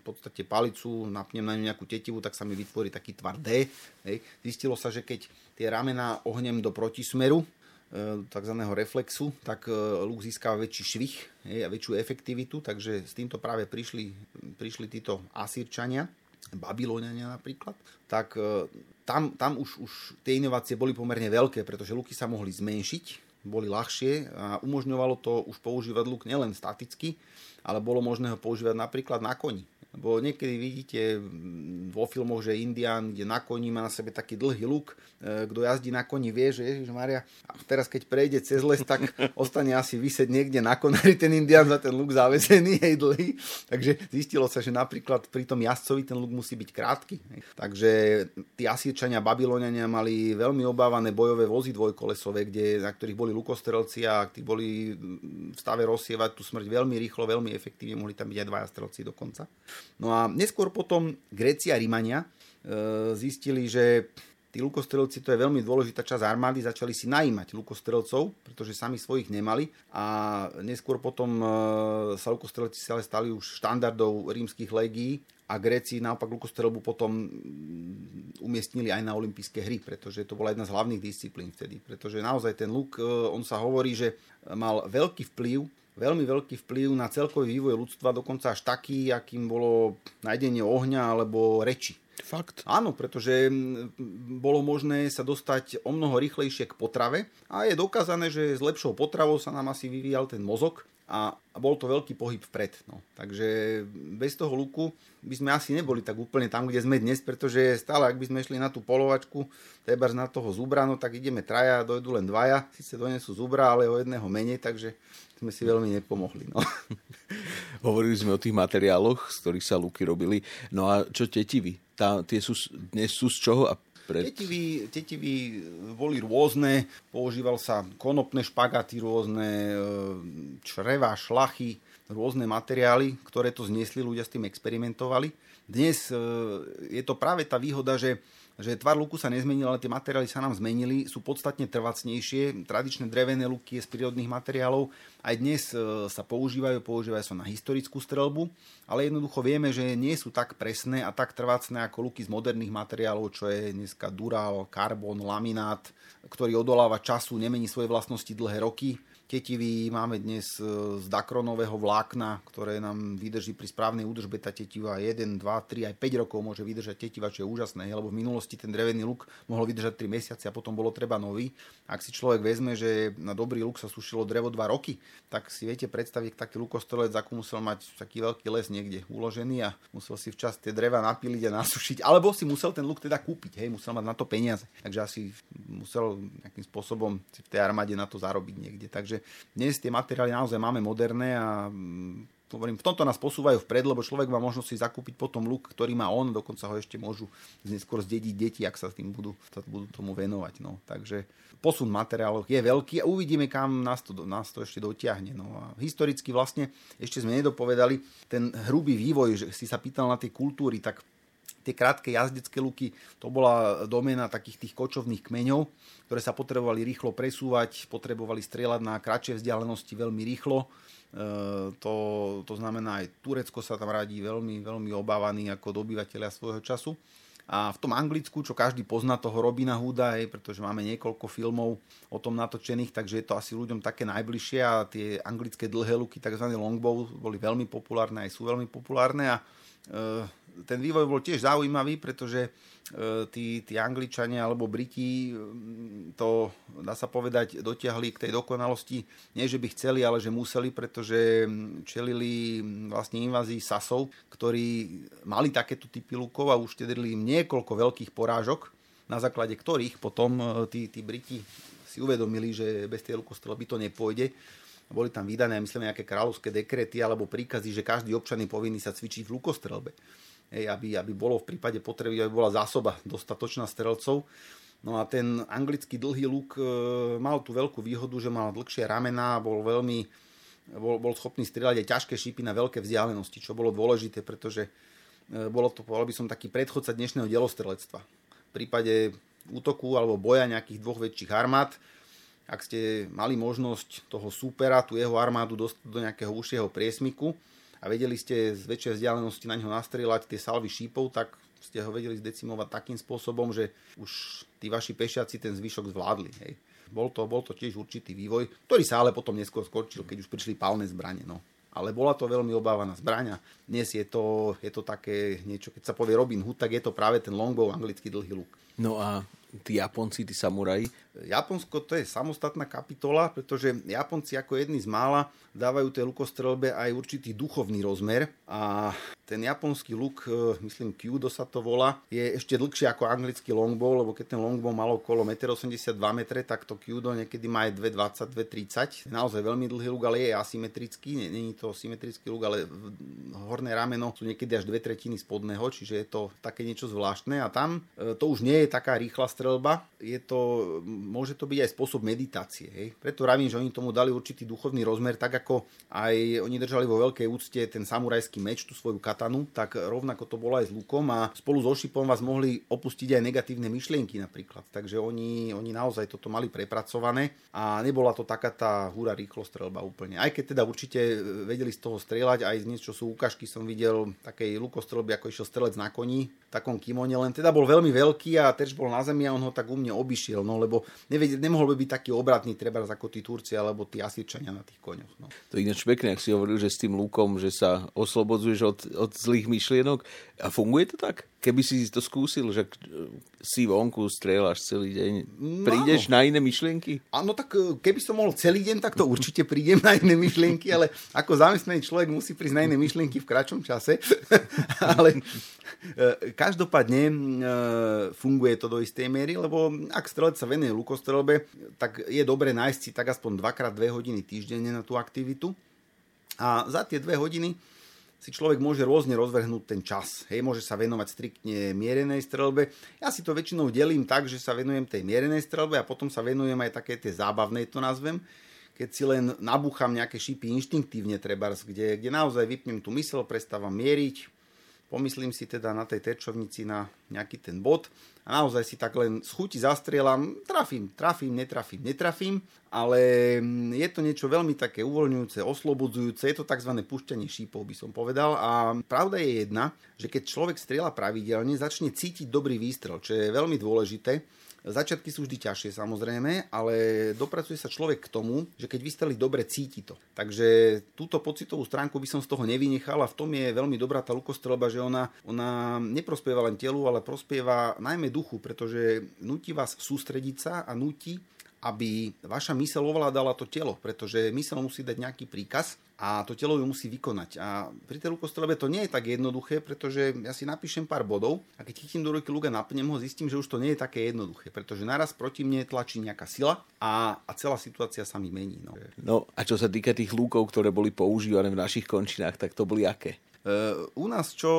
Speaker 2: v podstate palicu, napnem na ňu nejakú tetivu, tak sa mi vytvorí taký tvar D. Hej. Zistilo sa, že keď tie ramená ohnem do protismeru, e, tzv. reflexu, tak luk získava väčší švih a väčšiu efektivitu, takže s týmto práve prišli, prišli títo Asírčania, Babyloniania napríklad, tak tam, tam už, už tie inovácie boli pomerne veľké, pretože luky sa mohli zmenšiť, boli ľahšie a umožňovalo to už používať luk nielen staticky, ale bolo možné ho používať napríklad na koni. Lebo niekedy vidíte vo filmoch, že Indián ide na koni, má na sebe taký dlhý luk. E, kto jazdí na koni vie, že Ježiš Maria, a teraz keď prejde cez les, tak ostane asi vysieť niekde na konári ten Indián za ten luk zavesený, hej, dlhý. Takže zistilo sa, že napríklad pri tom jazdcovi ten luk musí byť krátky. Hej. Takže tí Asírčania, Babyloniania mali veľmi obávané bojové vozy dvojkolesové, kde, na ktorých boli lukostrelci a tí boli v stave rozsievať tú smrť veľmi rýchlo, veľmi efektívne, mohli tam byť aj dvaja strelci dokonca. No a neskôr potom Grécia a Rímania e, zistili, že tí lukostrelci, to je veľmi dôležitá časť armády, začali si najímať lukostrelcov, pretože sami svojich nemali a neskôr potom e, sa lukostrelci sa stali už štandardov rímskych legií a Gréci naopak lukostrelbu potom umiestnili aj na olympijské hry, pretože to bola jedna z hlavných disciplín vtedy. Pretože naozaj ten luk, e, on sa hovorí, že mal veľký vplyv veľmi veľký vplyv na celkový vývoj ľudstva, dokonca až taký, akým bolo nájdenie ohňa alebo reči.
Speaker 1: Fakt?
Speaker 2: Áno, pretože bolo možné sa dostať o mnoho rýchlejšie k potrave a je dokázané, že s lepšou potravou sa nám asi vyvíjal ten mozog a, bol to veľký pohyb vpred. No. Takže bez toho luku by sme asi neboli tak úplne tam, kde sme dnes, pretože stále, ak by sme šli na tú polovačku, treba na toho zubra, no tak ideme traja, dojdu len dvaja, síce donesú zubra, ale o jedného menej, takže sme si veľmi nepomohli. No.
Speaker 1: Hovorili sme o tých materiáloch, z ktorých sa luky robili. No a čo tetivy? Tá, tie sú, dnes sú z čoho a
Speaker 2: pred... Tetivy, tetivy boli rôzne, používal sa konopné špagaty, rôzne e, čreva, šlachy, rôzne materiály, ktoré to zniesli, ľudia s tým experimentovali. Dnes e, je to práve tá výhoda, že že tvar luku sa nezmenil, ale tie materiály sa nám zmenili, sú podstatne trvacnejšie. Tradičné drevené luky z prírodných materiálov aj dnes e, sa používajú, používajú sa na historickú strelbu, ale jednoducho vieme, že nie sú tak presné a tak trvácne ako luky z moderných materiálov, čo je dneska dural, karbon, laminát, ktorý odoláva času, nemení svoje vlastnosti dlhé roky Tetivy máme dnes e, z dakronového vlákna, ktoré nám vydrží pri správnej údržbe tá tetiva 1, 2, 3, aj 5 rokov môže vydržať tetiva, čo je úžasné, lebo v minulosti ten drevený luk mohol vydržať 3 mesiace a potom bolo treba nový. Ak si človek vezme, že na dobrý luk sa sušilo drevo 2 roky, tak si viete predstaviť taký lukostrelec, ako musel mať taký veľký les niekde uložený a musel si včas tie dreva napíliť a nasušiť, alebo si musel ten luk teda kúpiť, hej, musel mať na to peniaze. Takže asi musel nejakým spôsobom si v tej armáde na to zarobiť niekde. Takže dnes tie materiály naozaj máme moderné a mm, hovorím, v tomto nás posúvajú vpred, lebo človek má možnosť si zakúpiť potom luk, ktorý má on, dokonca ho ešte môžu neskôr zdediť deti, ak sa tým budú, sa budú tomu venovať. No. Takže posun materiálov je veľký a uvidíme, kam nás to, nás to ešte dotiahne. No. A historicky vlastne ešte sme nedopovedali ten hrubý vývoj, že si sa pýtal na tie kultúry, tak tie krátke jazdecké luky, to bola domena takých tých kočovných kmeňov, ktoré sa potrebovali rýchlo presúvať, potrebovali strieľať na kratšie vzdialenosti veľmi rýchlo. E, to, to znamená, aj Turecko sa tam radí veľmi, veľmi obávaný ako dobyvateľia svojho času. A v tom Anglicku, čo každý pozná toho Robina Hooda, hej, pretože máme niekoľko filmov o tom natočených, takže je to asi ľuďom také najbližšie a tie anglické dlhé luky, tzv. longbow, boli veľmi populárne, aj sú veľmi populárne a e, ten vývoj bol tiež zaujímavý, pretože e, tí, tí Angličania alebo Briti to, dá sa povedať, dotiahli k tej dokonalosti. Nie, že by chceli, ale že museli, pretože čelili vlastne invázii Sasov, ktorí mali takéto typy lukov a uštedrili im niekoľko veľkých porážok, na základe ktorých potom e, tí, tí Briti si uvedomili, že bez tej lukostrelby to nepôjde boli tam vydané, myslím, nejaké kráľovské dekrety alebo príkazy, že každý občan je povinný sa cvičiť v lukostrelbe hej, aby, aby bolo v prípade potreby, aby bola zásoba dostatočná strelcov. No a ten anglický dlhý luk e, mal tú veľkú výhodu, že mal dlhšie ramená, bol veľmi bol, bol schopný strieľať aj ťažké šípy na veľké vzdialenosti, čo bolo dôležité, pretože e, bolo to, povedal by som, taký predchodca dnešného delostrelectva. V prípade útoku alebo boja nejakých dvoch väčších armád, ak ste mali možnosť toho súpera, tú jeho armádu dostať do nejakého užšieho priesmiku, a vedeli ste z väčšej vzdialenosti na neho nastrieľať tie salvy šípov, tak ste ho vedeli zdecimovať takým spôsobom, že už tí vaši pešiaci ten zvyšok zvládli. Hej. Bol, to, bol to tiež určitý vývoj, ktorý sa ale potom neskôr skorčil, keď už prišli palné zbranie. No. Ale bola to veľmi obávaná zbraňa. Dnes je to, je to také niečo, keď sa povie Robin Hood, tak je to práve ten longbow, anglický dlhý luk.
Speaker 1: No a tí Japonci, tí samuraji?
Speaker 2: Japonsko to je samostatná kapitola, pretože Japonci ako jedni z mála dávajú tej lukostrelbe aj určitý duchovný rozmer a ten japonský luk, e, myslím Kyudo sa to volá, je ešte dlhšie ako anglický longbow, lebo keď ten longbow mal okolo 1,82 m, tak to Kyudo niekedy má aj 2,20, 2,30. Naozaj veľmi dlhý luk, ale je asymetrický, není to symetrický luk, ale horné rameno sú niekedy až dve tretiny spodného, čiže je to také niečo zvláštne. A tam e, to už nie je taká rýchla strelba, je to, môže to byť aj spôsob meditácie. Hej? Preto vravím, že oni tomu dali určitý duchovný rozmer, tak ako aj oni držali vo veľkej úcte ten samurajský meč, tú svoju katanu, tak rovnako to bolo aj s lukom a spolu so šipom vás mohli opustiť aj negatívne myšlienky napríklad. Takže oni, oni naozaj toto mali prepracované a nebola to taká tá húra rýchlostrelba úplne. Aj keď teda určite vedeli z toho strieľať, aj z niečo sú ukážky som videl takej lukostrelby, ako išiel strelec na koni, takom kimone, len teda bol veľmi veľký a tež bol na zemi a on ho tak u mne obišiel, no lebo nevedel, nemohol by byť taký obratný treba ako tí Turci alebo tí Asirčania na tých koňoch. No.
Speaker 1: To ináč pekne, ak si hovoril, že s tým lúkom, že sa oslobodzuješ od, od zlých myšlienok. A funguje to tak? Keby si to skúsil, že si vonku strieľaš celý deň, prídeš no, na iné myšlienky?
Speaker 2: Áno, tak e, keby som mohol celý deň, tak to určite prídem na iné myšlienky, ale ako zamestnaný človek musí prísť na iné myšlienky v kratšom čase. ale e, každopádne e, funguje to do istej miery, lebo ak strelec sa venuje lukostrelbe, tak je dobre nájsť si tak aspoň 2x2 hodiny týždenne na tú aktivitu. A za tie dve hodiny si človek môže rôzne rozvrhnúť ten čas. Hej, môže sa venovať striktne mierenej strelbe. Ja si to väčšinou delím tak, že sa venujem tej mierenej strelbe a potom sa venujem aj také tej zábavnej, to nazvem, keď si len nabúcham nejaké šípy inštinktívne trebárs, kde, kde naozaj vypnem tú mysel, prestávam mieriť, pomyslím si teda na tej terčovnici na nejaký ten bod a naozaj si tak len z chuti zastrielam, trafím, trafím, netrafím, netrafím, ale je to niečo veľmi také uvoľňujúce, oslobodzujúce, je to tzv. pušťanie šípov, by som povedal. A pravda je jedna, že keď človek strieľa pravidelne, začne cítiť dobrý výstrel, čo je veľmi dôležité, Začiatky sú vždy ťažšie samozrejme, ale dopracuje sa človek k tomu, že keď vystrelí dobre, cíti to. Takže túto pocitovú stránku by som z toho nevynechal a v tom je veľmi dobrá tá lukostrelba, že ona, ona neprospieva len telu, ale prospieva najmä duchu, pretože nutí vás sústrediť sa a nutí aby vaša mysel ovládala to telo, pretože mysel musí dať nejaký príkaz a to telo ju musí vykonať. A pri tej lukostrelbe to nie je tak jednoduché, pretože ja si napíšem pár bodov a keď chytím do ruky luk a napnem ho, zistím, že už to nie je také jednoduché, pretože naraz proti mne tlačí nejaká sila a, a celá situácia sa mi mení. No.
Speaker 1: no a čo sa týka tých lúkov, ktoré boli používané v našich končinách, tak to boli aké?
Speaker 2: Uh, u nás, čo,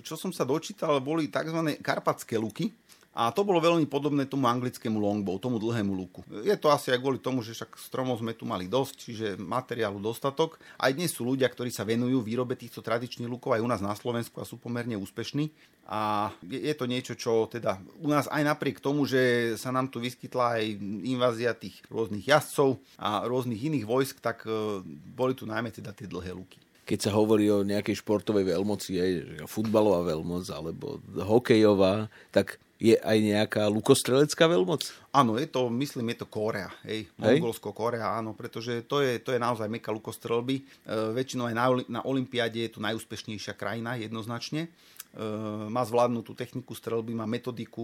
Speaker 2: čo som sa dočítal, boli tzv. karpatské luky. A to bolo veľmi podobné tomu anglickému longbow, tomu dlhému luku. Je to asi aj kvôli tomu, že však stromov sme tu mali dosť, čiže materiálu dostatok. Aj dnes sú ľudia, ktorí sa venujú výrobe týchto tradičných lukov aj u nás na Slovensku a sú pomerne úspešní. A je to niečo, čo teda u nás aj napriek tomu, že sa nám tu vyskytla aj invázia tých rôznych jazdcov a rôznych iných vojsk, tak e, boli tu najmä teda tie dlhé luky
Speaker 1: keď sa hovorí o nejakej športovej veľmoci, aj futbalová veľmoc alebo hokejová, tak je aj nejaká lukostrelecká veľmoc?
Speaker 2: Áno, je to, myslím, je to Korea, hej, Mongolsko, Korea, áno, pretože to je, to je naozaj meka lukostrelby. E, väčšinou aj na, na Olympiáde je to najúspešnejšia krajina, jednoznačne. E, má zvládnutú techniku strelby, má metodiku,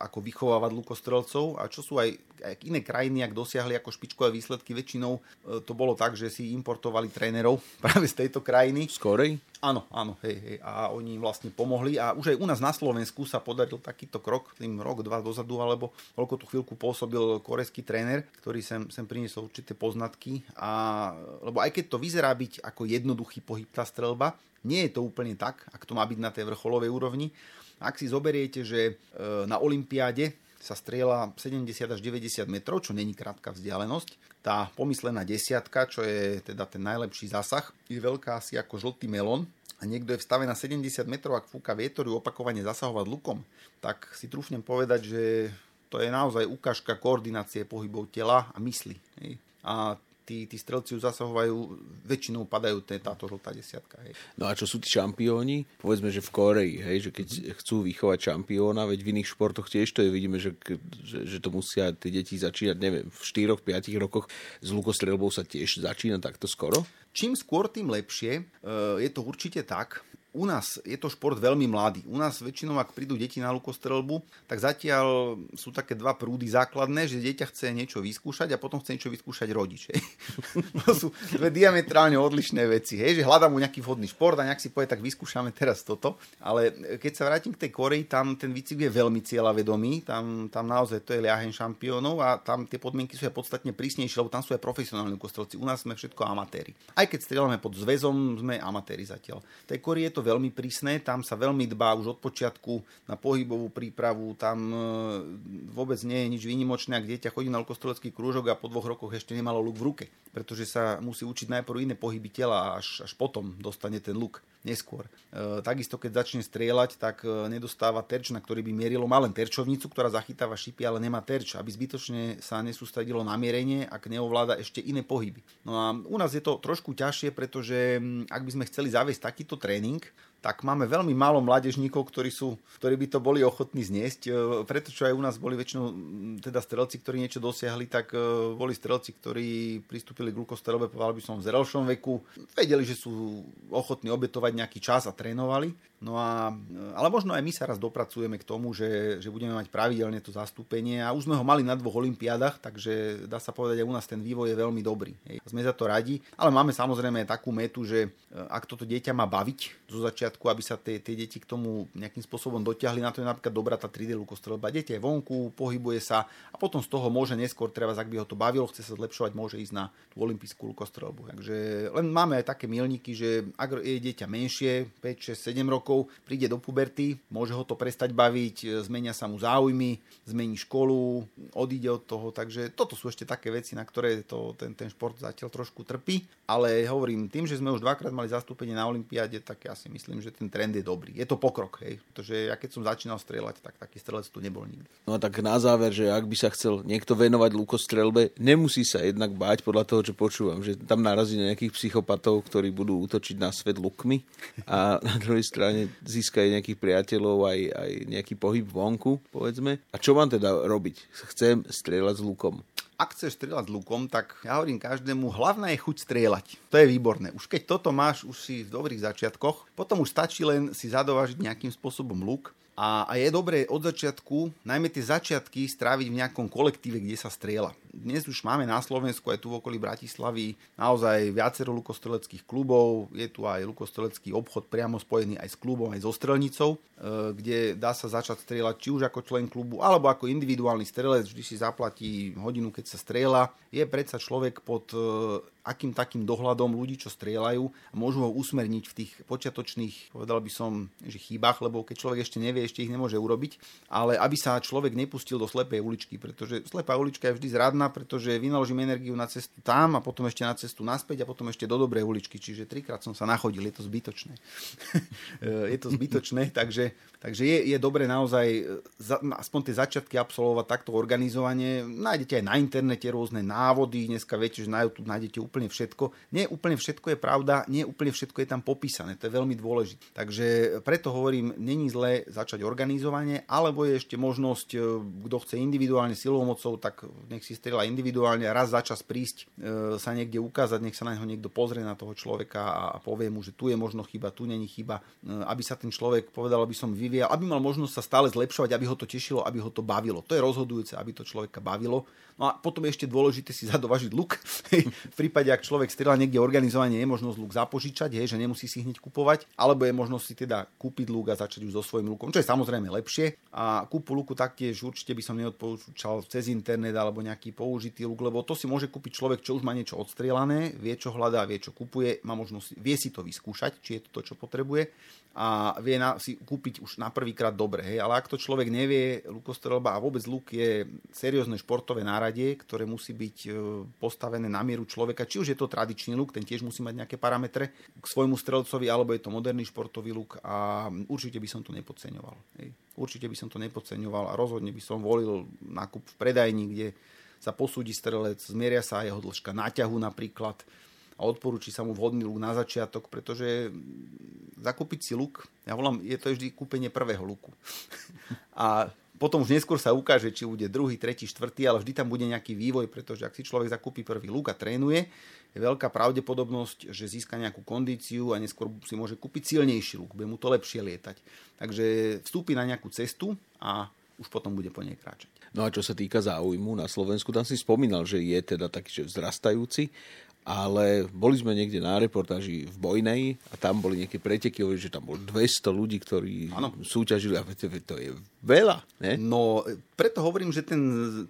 Speaker 2: ako vychovávať lukostrelcov a čo sú aj, aj iné krajiny, ak dosiahli ako špičkové výsledky, väčšinou e, to bolo tak, že si importovali trénerov práve z tejto krajiny.
Speaker 1: Skorej?
Speaker 2: Áno, áno, hej, hej, a oni im vlastne pomohli a už aj u nás na Slovensku sa podaril takýto krok, tým rok, dva dozadu, alebo koľko tú chvíľku pôsobil korejský tréner, ktorý sem, sem priniesol určité poznatky a lebo aj keď to vyzerá byť ako jednoduchý pohyb tá strelba, nie je to úplne tak, ak to má byť na tej vrcholovej úrovni. Ak si zoberiete, že e, na Olympiáde sa strieľa 70 až 90 metrov, čo není krátka vzdialenosť. Tá pomyslená desiatka, čo je teda ten najlepší zásah, je veľká asi ako žltý melón a niekto je v stave na 70 metrov, ak fúka vietor, opakovane zasahovať lukom, tak si trúfnem povedať, že to je naozaj ukážka koordinácie pohybov tela a mysli. A tí, tí strelci už zasahovajú, väčšinou padajú té, táto žltá desiatka. Hej.
Speaker 1: No a čo sú tí šampióni? Povedzme, že v Koreji, hej, že keď mm-hmm. chcú vychovať šampióna, veď v iných športoch tiež to je, vidíme, že, že, že to musia tie deti začínať, neviem, v 4-5 rokoch s lukostrelbou sa tiež začína takto skoro?
Speaker 2: Čím skôr, tým lepšie. E, je to určite tak u nás je to šport veľmi mladý. U nás väčšinou, ak prídu deti na lukostrelbu, tak zatiaľ sú také dva prúdy základné, že dieťa chce niečo vyskúšať a potom chce niečo vyskúšať rodič. to sú dve diametrálne odlišné veci. Hej? Že hľadá mu nejaký vhodný šport a nejak si povie, tak vyskúšame teraz toto. Ale keď sa vrátim k tej Koreji, tam ten výcvik je veľmi cieľavedomý. Tam, tam naozaj to je liahen šampiónov a tam tie podmienky sú aj podstatne prísnejšie, lebo tam sú aj profesionálni lukostrelci. U nás sme všetko amatéri. Aj keď strieľame pod zväzom, sme amatéri zatiaľ. V tej Koreji je to veľmi prísne, tam sa veľmi dbá už od počiatku na pohybovú prípravu, tam e, vôbec nie je nič výnimočné, ak dieťa chodí na lukostrelecký krúžok a po dvoch rokoch ešte nemalo luk v ruke, pretože sa musí učiť najprv iné pohyby tela a až, až potom dostane ten luk neskôr. E, takisto, keď začne strieľať, tak e, nedostáva terč, na ktorý by mierilo. Má len terčovnicu, ktorá zachytáva šipy, ale nemá terč, aby zbytočne sa nesústredilo na mierenie, ak neovláda ešte iné pohyby. No a u nás je to trošku ťažšie, pretože ak by sme chceli zaviesť takýto tréning, tak máme veľmi málo mládežníkov, ktorí, sú, ktorí by to boli ochotní zniesť. E, preto, čo aj u nás boli väčšinou teda strelci, ktorí niečo dosiahli, tak e, boli strelci, ktorí pristúpili k glukostelbe, povedal by som, v zrelšom veku. Vedeli, že sú ochotní obetovať nejaký čas a trénovali. No a, ale možno aj my sa raz dopracujeme k tomu, že, že budeme mať pravidelne to zastúpenie a už sme ho mali na dvoch olympiádach, takže dá sa povedať, že u nás ten vývoj je veľmi dobrý. Hej. Sme za to radi, ale máme samozrejme takú metu, že e, ak toto dieťa má baviť zo začiatku, aby sa tie, tie deti k tomu nejakým spôsobom dotiahli, na to je napríklad dobrá tá 3D lukostrelba. Dieťa je vonku, pohybuje sa a potom z toho môže neskôr, treba, ak by ho to bavilo, chce sa zlepšovať, môže ísť na tú olympijskú lukostrelbu. Takže len máme aj také milníky, že ak je dieťa menšie, 5, 6, 7 rokov, rokov príde do puberty, môže ho to prestať baviť, e, zmenia sa mu záujmy, zmení školu, odíde od toho, takže toto sú ešte také veci, na ktoré to, ten, ten šport zatiaľ trošku trpí, ale hovorím, tým, že sme už dvakrát mali zastúpenie na Olympiáde, tak ja si myslím, že ten trend je dobrý. Je to pokrok, hej, pretože ja keď som začínal strieľať, tak taký strelec tu nebol nikdy.
Speaker 1: No a tak na záver, že ak by sa chcel niekto venovať lukostrelbe, nemusí sa jednak báť podľa toho, čo počúvam, že tam narazí na nejakých psychopatov, ktorí budú útočiť na svet lukmi a na druhej strane získať nejakých priateľov, aj, aj nejaký pohyb vonku, povedzme. A čo mám teda robiť? Chcem strieľať s lukom.
Speaker 2: Ak chceš strieľať lukom, tak ja hovorím každému, hlavná je chuť strieľať. To je výborné. Už keď toto máš, už si v dobrých začiatkoch, potom už stačí len si zadovažiť nejakým spôsobom luk a, a je dobré od začiatku, najmä tie začiatky, stráviť v nejakom kolektíve, kde sa strieľa. Dnes už máme na Slovensku aj tu v okolí Bratislavy naozaj viacero lukostreleckých klubov. Je tu aj lukostrelecký obchod priamo spojený aj s klubom, aj so strelnicou, e, kde dá sa začať strieľať či už ako člen klubu, alebo ako individuálny strelec, vždy si zaplatí hodinu, keď sa strieľa. Je predsa človek pod e, akým takým dohľadom ľudí, čo strieľajú a môžu ho usmerniť v tých počiatočných, povedal by som, že chýbach, lebo keď človek ešte nevie, ešte ich nemôže urobiť, ale aby sa človek nepustil do slepej uličky, pretože slepá ulička je vždy zradná, pretože vynaložím energiu na cestu tam a potom ešte na cestu naspäť a potom ešte do dobrej uličky, čiže trikrát som sa nachodil, je to zbytočné. je to zbytočné, takže, takže je, je dobre naozaj za, aspoň tie začiatky absolvovať takto organizovanie. Nájdete aj na internete rôzne návody, dneska viete, že na YouTube nájdete úplne všetko. Nie úplne všetko je pravda, nie úplne všetko je tam popísané, to je veľmi dôležité. Takže preto hovorím, není zlé začať organizovanie, alebo je ešte možnosť, e, kto chce individuálne silou mocou, tak nech si strieľa individuálne raz za čas prísť e, sa niekde ukázať, nech sa na neho niekto pozrie na toho človeka a povie mu, že tu je možno chyba, tu není chyba, e, aby sa ten človek, povedal by som, vyvíjal, aby mal možnosť sa stále zlepšovať, aby ho to tešilo, aby ho to bavilo. To je rozhodujúce, aby to človeka bavilo. No a potom je ešte dôležité si zadovažiť luk. v prípade, ak človek strieľa niekde organizovanie, je možnosť luk zapožičať, je, že nemusí si hneď kupovať, alebo je možnosť si teda kúpiť luk a začať už so svojím lukom, čo je samozrejme lepšie. A kúpu luku taktiež určite by som neodporúčal cez internet alebo nejaký použitý luk, lebo to si môže kúpiť človek, čo už má niečo odstrielané, vie, čo hľadá, vie, čo kupuje, má možnosť, vie si to vyskúšať, či je to to, čo potrebuje a vie na, si kúpiť už na prvýkrát dobre. Hej. Ale ak to človek nevie, lukostrelba a vôbec luk je seriózne športové náradie, ktoré musí byť e, postavené na mieru človeka. Či už je to tradičný luk, ten tiež musí mať nejaké parametre k svojmu strelcovi, alebo je to moderný športový luk a určite by som to nepodceňoval. Určite by som to nepodceňoval a rozhodne by som volil nákup v predajni, kde sa posúdi strelec, zmieria sa jeho dĺžka náťahu napríklad, a odporúči sa mu vhodný luk na začiatok, pretože zakúpiť si luk, ja volám, je to vždy kúpenie prvého luku. a potom už neskôr sa ukáže, či bude druhý, tretí, štvrtý, ale vždy tam bude nejaký vývoj, pretože ak si človek zakúpi prvý luk a trénuje, je veľká pravdepodobnosť, že získa nejakú kondíciu a neskôr si môže kúpiť silnejší luk, bude mu to lepšie lietať. Takže vstúpi na nejakú cestu a už potom bude po nej kráčať.
Speaker 1: No a čo sa týka záujmu na Slovensku, tam si spomínal, že je teda taký, že vzrastajúci ale boli sme niekde na reportáži v Bojnej a tam boli nejaké preteky, že tam bolo 200 ľudí, ktorí ano. súťažili a to je veľa. Ne?
Speaker 2: No, preto hovorím, že ten,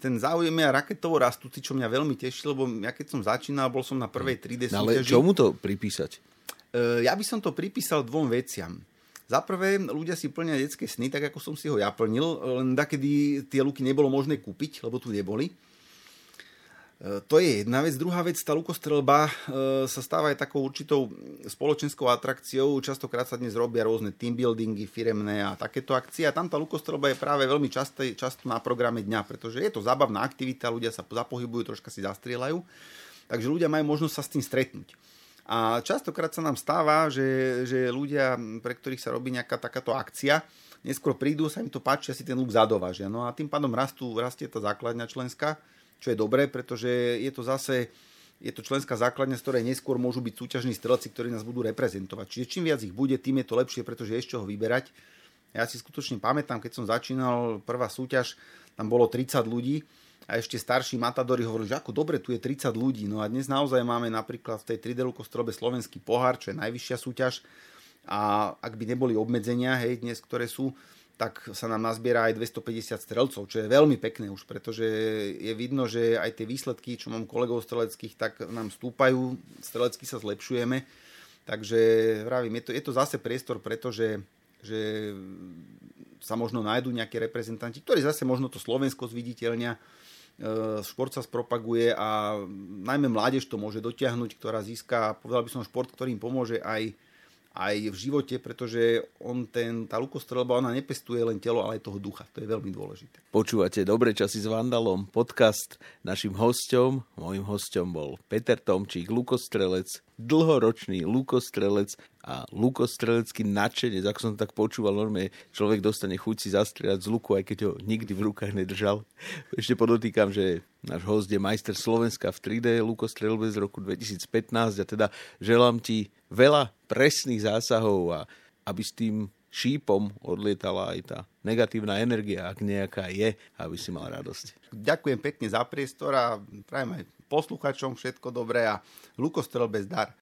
Speaker 2: ten záujem je raketovo rastúci, čo mňa veľmi teší, lebo ja keď som začínal, bol som na prvej 3D
Speaker 1: no, Ale čomu to pripísať?
Speaker 2: E, ja by som to pripísal dvom veciam. Za prvé, ľudia si plnia detské sny, tak ako som si ho ja plnil, len takedy tie luky nebolo možné kúpiť, lebo tu neboli. E, to je jedna vec. Druhá vec, tá lukostrelba e, sa stáva aj takou určitou spoločenskou atrakciou. Častokrát sa dnes robia rôzne teambuildingy, firemné a takéto akcie. A tam tá lukostrelba je práve veľmi často, často na programe dňa, pretože je to zábavná aktivita, ľudia sa zapohybujú, troška si zastrieľajú. Takže ľudia majú možnosť sa s tým stretnúť. A častokrát sa nám stáva, že, že ľudia, pre ktorých sa robí nejaká takáto akcia, neskôr prídu, sa im to páči a si ten luk zadovážia. No a tým pádom rastú, rastie tá základňa členská čo je dobré, pretože je to zase je to členská základňa, z ktorej neskôr môžu byť súťažní strelci, ktorí nás budú reprezentovať. Čiže čím viac ich bude, tým je to lepšie, pretože je z čoho vyberať. Ja si skutočne pamätám, keď som začínal prvá súťaž, tam bolo 30 ľudí a ešte starší matadori hovorili, že ako dobre, tu je 30 ľudí. No a dnes naozaj máme napríklad v tej 3D kostrobe slovenský pohár, čo je najvyššia súťaž. A ak by neboli obmedzenia, hej, dnes, ktoré sú, tak sa nám nazbiera aj 250 strelcov, čo je veľmi pekné už, pretože je vidno, že aj tie výsledky, čo mám kolegov streleckých, tak nám stúpajú, strelecky sa zlepšujeme. Takže vravím, je to, je to zase priestor, pretože že sa možno nájdú nejaké reprezentanti, ktorí zase možno to Slovensko zviditeľnia, e, šport sa spropaguje a najmä mládež to môže dotiahnuť, ktorá získa, povedal by som, šport, ktorý im pomôže aj aj v živote, pretože on ten, tá lukostrelba, ona nepestuje len telo, ale aj toho ducha. To je veľmi dôležité.
Speaker 1: Počúvate Dobre časy s Vandalom, podcast. Našim hostom, môjim hostom bol Peter Tomčík, lukostrelec, dlhoročný lukostrelec a lukostrelecký nadšenec. Ako som tak počúval, normálne človek dostane chuť si zastrieľať z luku, aj keď ho nikdy v rukách nedržal. Ešte podotýkam, že náš host je majster Slovenska v 3D lukostrelbe z roku 2015 a teda želám ti veľa presných zásahov a aby s tým šípom odlietala aj tá negatívna energia, ak nejaká je, aby si mal radosť.
Speaker 2: Ďakujem pekne za priestor a prajem aj posluchačom všetko dobré a Lukostrel bez dar.